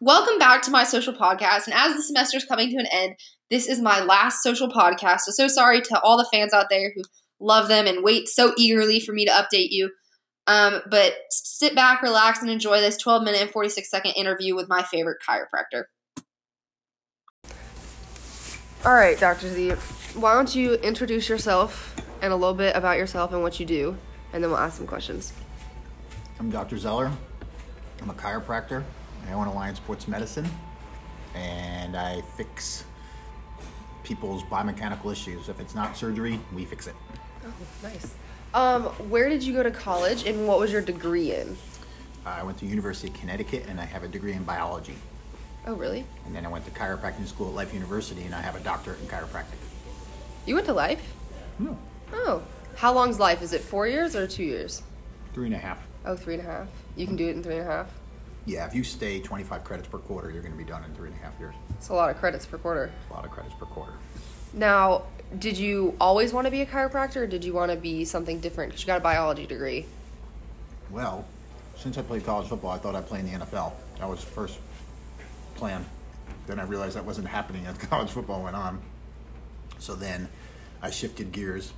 Welcome back to my social podcast. And as the semester is coming to an end, this is my last social podcast. So, so sorry to all the fans out there who love them and wait so eagerly for me to update you. Um, but sit back, relax, and enjoy this 12 minute and 46 second interview with my favorite chiropractor. All right, Dr. Z, why don't you introduce yourself and a little bit about yourself and what you do, and then we'll ask some questions. I'm Dr. Zeller. I'm a chiropractor. I own Alliance Sports Medicine, and I fix people's biomechanical issues. If it's not surgery, we fix it. Oh, nice. Um, where did you go to college, and what was your degree in? I went to University of Connecticut, and I have a degree in biology. Oh, really? And then I went to chiropractic school at Life University, and I have a doctorate in chiropractic. You went to Life? No, Oh. How long's Life? Is it four years or two years? three and a half. Oh, three and a half. You can do it in three and a half. Yeah, if you stay 25 credits per quarter, you're going to be done in three and a half years. It's a lot of credits per quarter. A lot of credits per quarter. Now, did you always want to be a chiropractor, or did you want to be something different? Because you got a biology degree. Well, since I played college football, I thought I'd play in the NFL. That was first plan. Then I realized that wasn't happening as college football went on. So then I shifted gears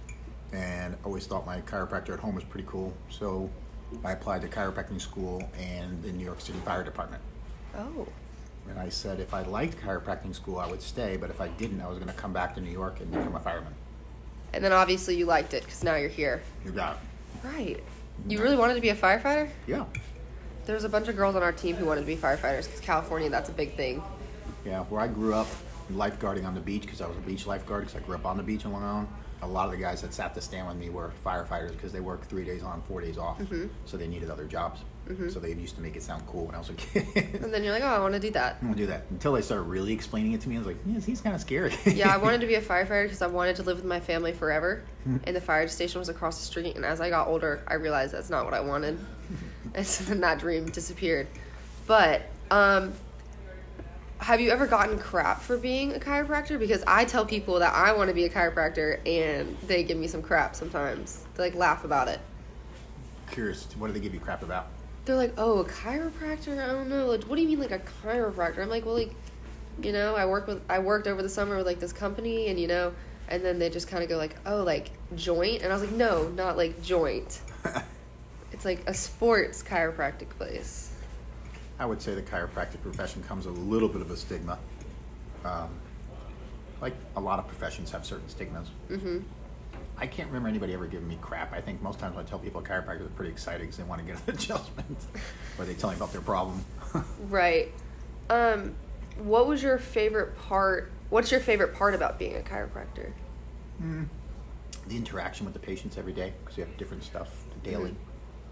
and always thought my chiropractor at home was pretty cool. So I applied to chiropractic school and the New York City Fire Department. Oh. And I said if I liked chiropractic school, I would stay, but if I didn't, I was going to come back to New York and become a fireman. And then obviously you liked it because now you're here. You got it. Right. You really wanted to be a firefighter? Yeah. There's a bunch of girls on our team who wanted to be firefighters because California, that's a big thing. Yeah, where I grew up lifeguarding on the beach because I was a beach lifeguard because I grew up on the beach in Long Island. A lot of the guys that sat to stand with me were firefighters because they worked three days on, four days off. Mm-hmm. So they needed other jobs. Mm-hmm. So they used to make it sound cool when I was a kid. And then you're like, oh, I want to do that. I want to do that until they started really explaining it to me. I was like, yes, he's kind of scary. yeah, I wanted to be a firefighter because I wanted to live with my family forever. Hmm. And the fire station was across the street. And as I got older, I realized that's not what I wanted. and so then that dream disappeared. But, um, have you ever gotten crap for being a chiropractor? Because I tell people that I want to be a chiropractor and they give me some crap sometimes. They like laugh about it. Curious, what do they give you crap about? They're like, oh, a chiropractor? I don't know. Like, what do you mean, like a chiropractor? I'm like, well, like, you know, I work with, I worked over the summer with like this company, and you know, and then they just kind of go like, oh, like joint, and I was like, no, not like joint. it's like a sports chiropractic place. I would say the chiropractic profession comes with a little bit of a stigma. Um, like a lot of professions have certain stigmas. Mm-hmm. I can't remember anybody ever giving me crap. I think most times when I tell people chiropractors are pretty excited because they want to get an adjustment, or they tell me about their problem. Right. Um, what was your favorite part? What's your favorite part about being a chiropractor? the interaction with the patients every day because you have different stuff daily.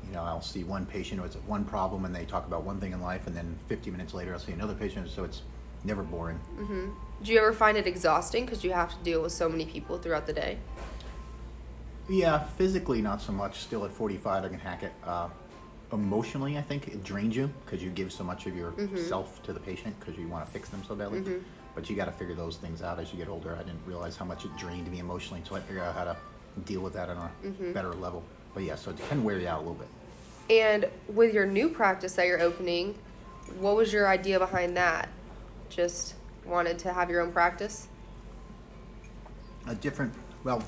You know, I'll see one patient with one problem and they talk about one thing in life, and then 50 minutes later, I'll see another patient. So it's never boring. Mm-hmm. Do you ever find it exhausting because you have to deal with so many people throughout the day? Yeah, physically not so much. Still at 45, I can hack it. Uh, emotionally, I think it drains you because you give so much of yourself mm-hmm. to the patient because you want to fix them so badly. Mm-hmm. But you got to figure those things out as you get older. I didn't realize how much it drained me emotionally until I figured out how to deal with that on a better level. But yeah, so it can wear you out a little bit. And with your new practice that you're opening, what was your idea behind that? Just wanted to have your own practice? a different, well,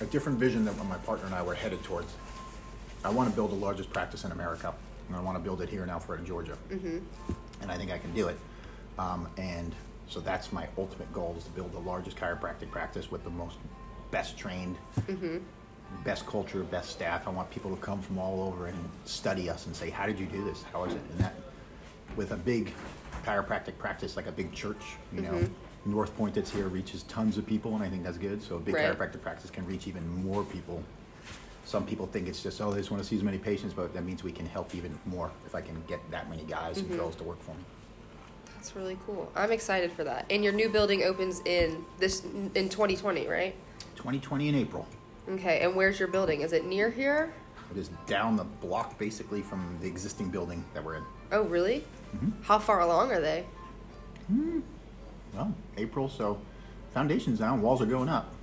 a different vision than what my partner and I were headed towards. I want to build the largest practice in America, and I want to build it here in Alpharetta, Georgia. Mm-hmm. And I think I can do it. Um, and so that's my ultimate goal is to build the largest chiropractic practice with the most best trained, best culture, best staff. I want people to come from all over and study us and say, "How did you do this? How is it?" And that, with a big chiropractic practice like a big church, you know, mm-hmm. North Point that's here reaches tons of people, and I think that's good. So a big Right. chiropractic practice can reach even more people. Some people think it's just, oh, they just want to see as many patients, but that means we can help even more if I can get that many guys and mm-hmm. girls to work for me. That's really cool. I'm excited for that. And your new building opens in this in 2020, right? 2020 in April. Okay. And where's your building? Is it near here? It is down the block basically from the existing building that we're in. Oh, really? Mm-hmm. How far along are they? Hmm. Well, April, so foundation's down, walls are going up.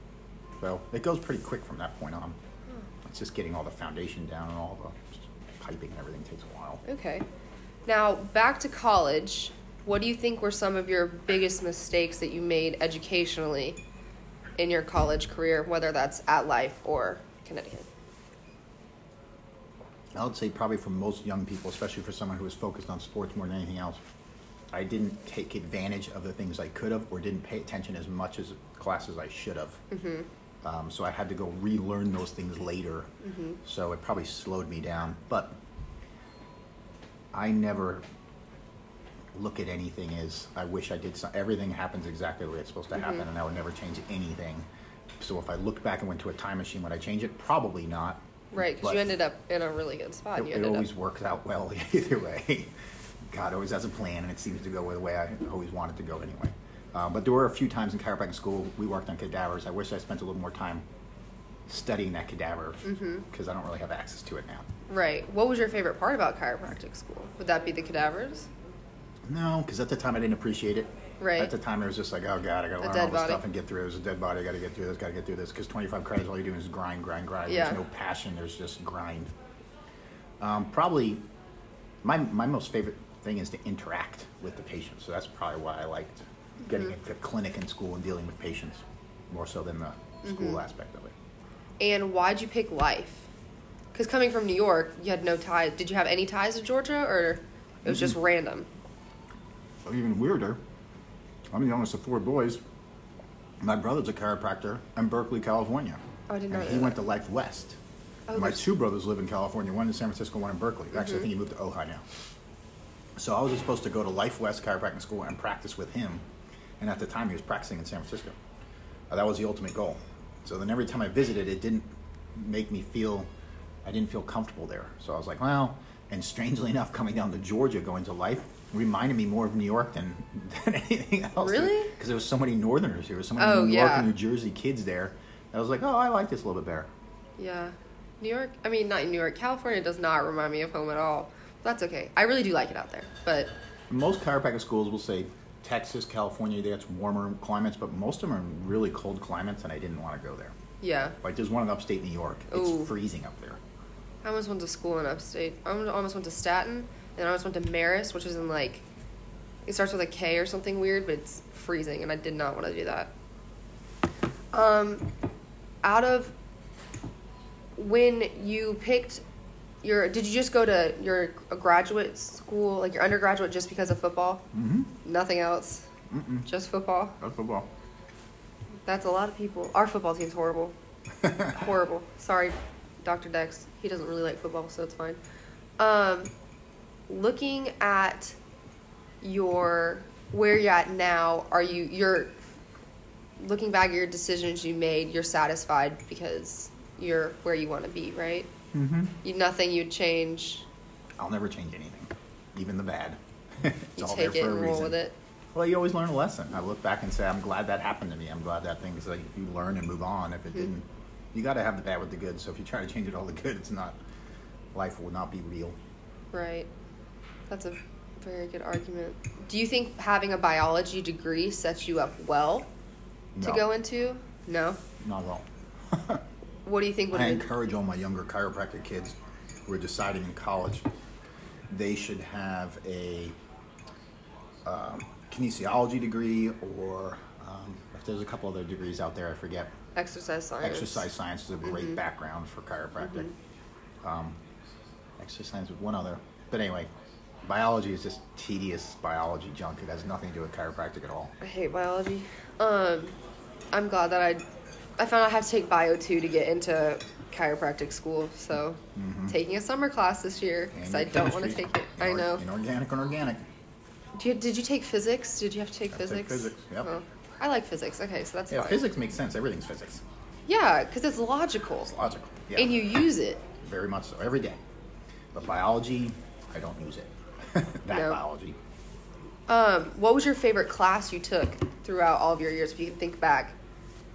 So it goes pretty quick from that point on. Hmm. It's just getting all the foundation down and all the piping and everything takes a while. Okay. Now, back to college. What do you think were some of your biggest mistakes that you made educationally in your college career, whether that's at Life or Connecticut? I would say probably for most young people, especially for someone who was focused on sports more than anything else, I didn't take advantage of the things I could have, or didn't pay attention as much as classes I should have. Um, so I had to go relearn those things later. So it probably slowed me down. But I never look at anything as I wish I did. So everything happens exactly the way it's supposed to happen, and I would never change anything. So if I looked back and went to a time machine, would I change it? Probably not. Right, because you ended up in a really good spot. it, You it always up. works out well either way. God always has a plan, and it seems to go the way I always wanted to go anyway. Uh, but there were a few times in chiropractic school we worked on cadavers. I wish I spent a little more time studying that cadaver Mm-hmm. because I don't really have access to it now. Right. What was your favorite part about chiropractic school? Would that be the cadavers? No, because at the time I didn't appreciate it. Right. At the time it was just like, oh God, I got to A learn all this body. stuff and get through. There's a dead body. I got to get through this. Got to get through this. Because 25 credits, all you're doing is grind, grind, grind. Yeah. There's no passion. There's just grind. Um, probably, my my most favorite thing is to interact with the patient. So that's probably why I liked getting Mm-hmm. into clinic in school and dealing with patients more so than the school Mm-hmm. aspect of it. And why'd you pick Life? Because coming from New York, you had no ties. Did you have any ties to Georgia, or it was just random? Even weirder, I'm the youngest of four boys. My brother's a chiropractor in Berkeley, California. Oh, I didn't know and that. he went to Life West. Oh, My there's- two brothers live in California, one in San Francisco, one in Berkeley. Actually, Mm-hmm. I think he moved to Ojai now. So I was just supposed to go to Life West Chiropractic School and practice with him. And at the time, he was practicing in San Francisco. Uh, that was the ultimate goal. So then every time I visited, it didn't make me feel, I didn't feel comfortable there. So I was like, well, and strangely enough, coming down to Georgia, going to Life, reminded me more of New York than, than anything else. Really? Because there was so many Northerners here, There was so many Oh, New York yeah. and New Jersey kids there. I was like, oh, I like this a little bit better. Yeah. New York, I mean, not New York, California does not remind me of home at all. That's okay. I really do like it out there. But Most chiropractic schools will say Texas, California, that's warmer climates, but most of them are in really cold climates, and I didn't want to go there. yeah, Like there's one in upstate New York. It's Ooh. freezing up there. I almost went to school in upstate. I almost went to Staten, and I almost went to Marist, which is in like, it starts with a K or something weird, but it's freezing, and I did not want to do that. Um, out of when you picked your, did you just go to your a graduate school, like your undergraduate, just because of football? Mm-hmm. Nothing else, Mm-mm. just football. That's football. That's a lot of people. Our football team's horrible. horrible. Sorry, Dr. Dex. He doesn't really like football, so it's fine. Um, looking at your where you're at now, are you you're looking back at your decisions you made? You're satisfied because you're where you want to be, right? Mm-hmm. You nothing you'd change. I'll never change anything, even the bad. it's You all take there it for a and roll reason. with it. Well, you always learn a lesson. I look back and say, I'm glad that happened to me. I'm glad that things like you learn and move on. If it Mm-hmm. didn't, you got to have the bad with the good. So if you try to change it all the good, it's not. Life will not be real. Right. That's a very good argument. Do you think having a biology degree sets you up well to go into? No. Not at all. What do you think would I encourage all my younger chiropractic kids who are deciding in college, they should have a um, kinesiology degree or um, if there's a couple other degrees out there, I forget. exercise science? Exercise science is a great background for chiropractic. Um, exercise science with one other. But anyway, biology is just tedious biology junk. It has nothing to do with chiropractic at all. I hate biology. Um, I'm glad that I, I found I have to take bio two to get into chiropractic school. So, taking a summer class this year because I Mm-hmm. Don't want to take it. I know. Inorganic and organic. Do you, did you take physics? Did you have to take I physics? physics, yep. Oh, I like physics. Okay, so that's Yeah, fine. physics makes sense. Everything's physics. Yeah, because it's logical. It's logical. Yeah. And you use it. Very much so. Every day. But biology, I don't use it. that No. biology. Um, what was your favorite class you took throughout all of your years? If you can think back.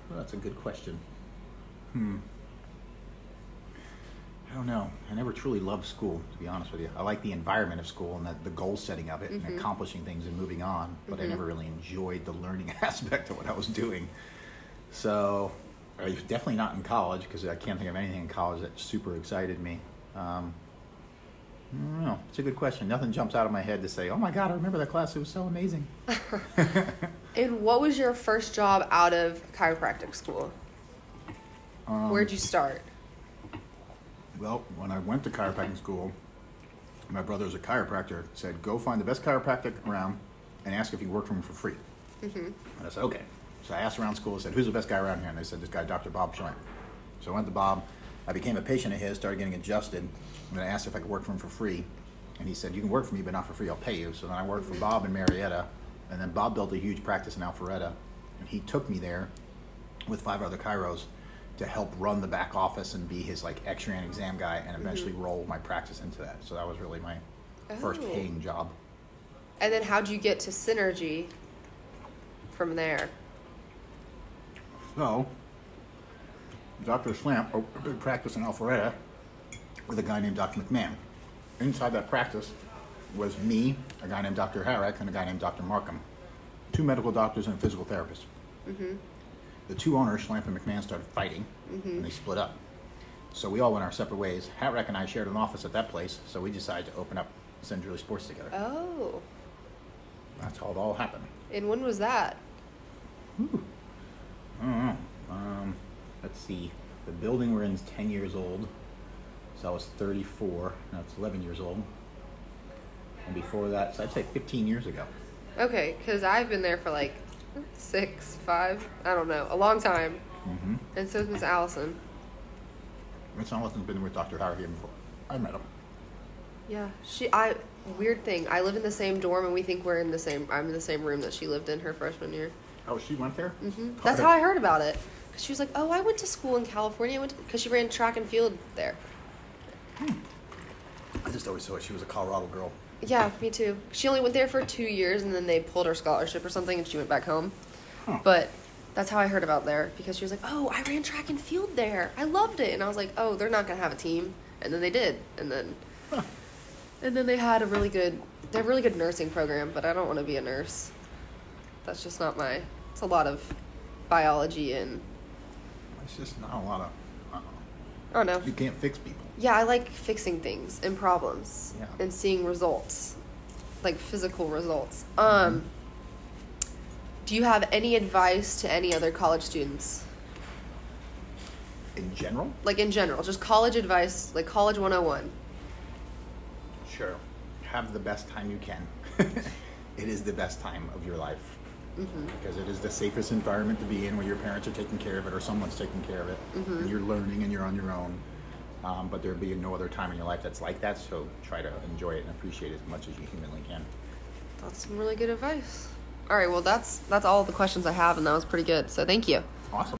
Well, that's a good question. Hmm. I don't know. I never truly loved school, to be honest with you. I like the environment of school and the, the goal setting of it Mm-hmm. and accomplishing things and moving on, but I never really enjoyed the learning aspect of what I was doing. So, I was definitely not in college because I can't think of anything in college that super excited me. Um, I don't know. It's a good question. Nothing jumps out of my head to say, "Oh my God, I remember that class. It was so amazing." And what was your first job out of chiropractic school? Um, Where'd you start? Well, when I went to chiropractic school, my brother was a chiropractor. Said, "Go find the best chiropractic around and ask if you work for him for free." Mm-hmm. And I said, "Okay." So I asked around school. I said, "Who's the best guy around here?" And they said, "This guy, Dr. Bob Schlamp." So I went to Bob. I became a patient of his. Started getting adjusted. And I asked if I could work for him for free. And he said, "You can work for me, but not for free. I'll pay you." So then I worked for Bob in Marietta, and then Bob built a huge practice in Alpharetta, and he took me there with five other chiros to help run the back office and be his like X-ray and exam guy, and eventually mm-hmm. roll my practice into that. So that was really my first Oh. paying job. And then how'd you get to Synergy from there? So, Dr. Slamp opened a practice in Alpharetta with a guy named Dr. McMahon. Inside that practice was me, a guy named Dr. Harrick, and a guy named Dr. Markham. Two medical doctors and a physical therapist. The two owners, Slamp and McMahon, started fighting, and they split up. So we all went our separate ways. Harrick and I shared an office at that place, so we decided to open up Synergy Sports together. Oh. That's how it all happened. And when was that? I don't know. Um, let's see. The building we're in is 10 years old. So I was 34. Now it's 11 years old. And before that, so I'd say 15 years ago. Okay, because I've been there for like six, five, I don't know, a long time. Mm-hmm. And so is Miss Allison. Miss Allison's been with Dr. Howard here before. I met him. Yeah, she. I weird thing. I live in the same dorm, and we think we're in the same. I'm in the same room that she lived in her freshman year. Oh, she went there? hmm That's how I heard about it. Cause she was like, "Oh, I went to school in California. I went because she ran track and field there." Hmm. I just always thought she was a Colorado girl. Yeah, me too. She only went there for two years, and then they pulled her scholarship or something, and she went back home. Huh. But that's how I heard about there because she was like, "Oh, I ran track and field there. I loved it." And I was like, "Oh, they're not gonna have a team." And then they did, and then Huh. and then they had a really good, they have a really good nursing program. But I don't want to be a nurse. That's just not my. It's a lot of biology and It's just not a lot of. Uh, I don't know. you can't fix people. Yeah, I like fixing things and problems Yeah. and seeing results, like physical results. Um, do you have any advice to any other college students? In general? Like in general, just college advice, like college 101. Sure. Have the best time you can. it is the best time of your life. Because it is the safest environment to be in where your parents are taking care of it or someone's taking care of it. And you're learning and you're on your own. Um, but there'll be no other time in your life that's like that. So try to enjoy it and appreciate it as much as you humanly can. That's some really good advice. All right, well that's that's all the questions I have and that was pretty good. So thank you. Awesome.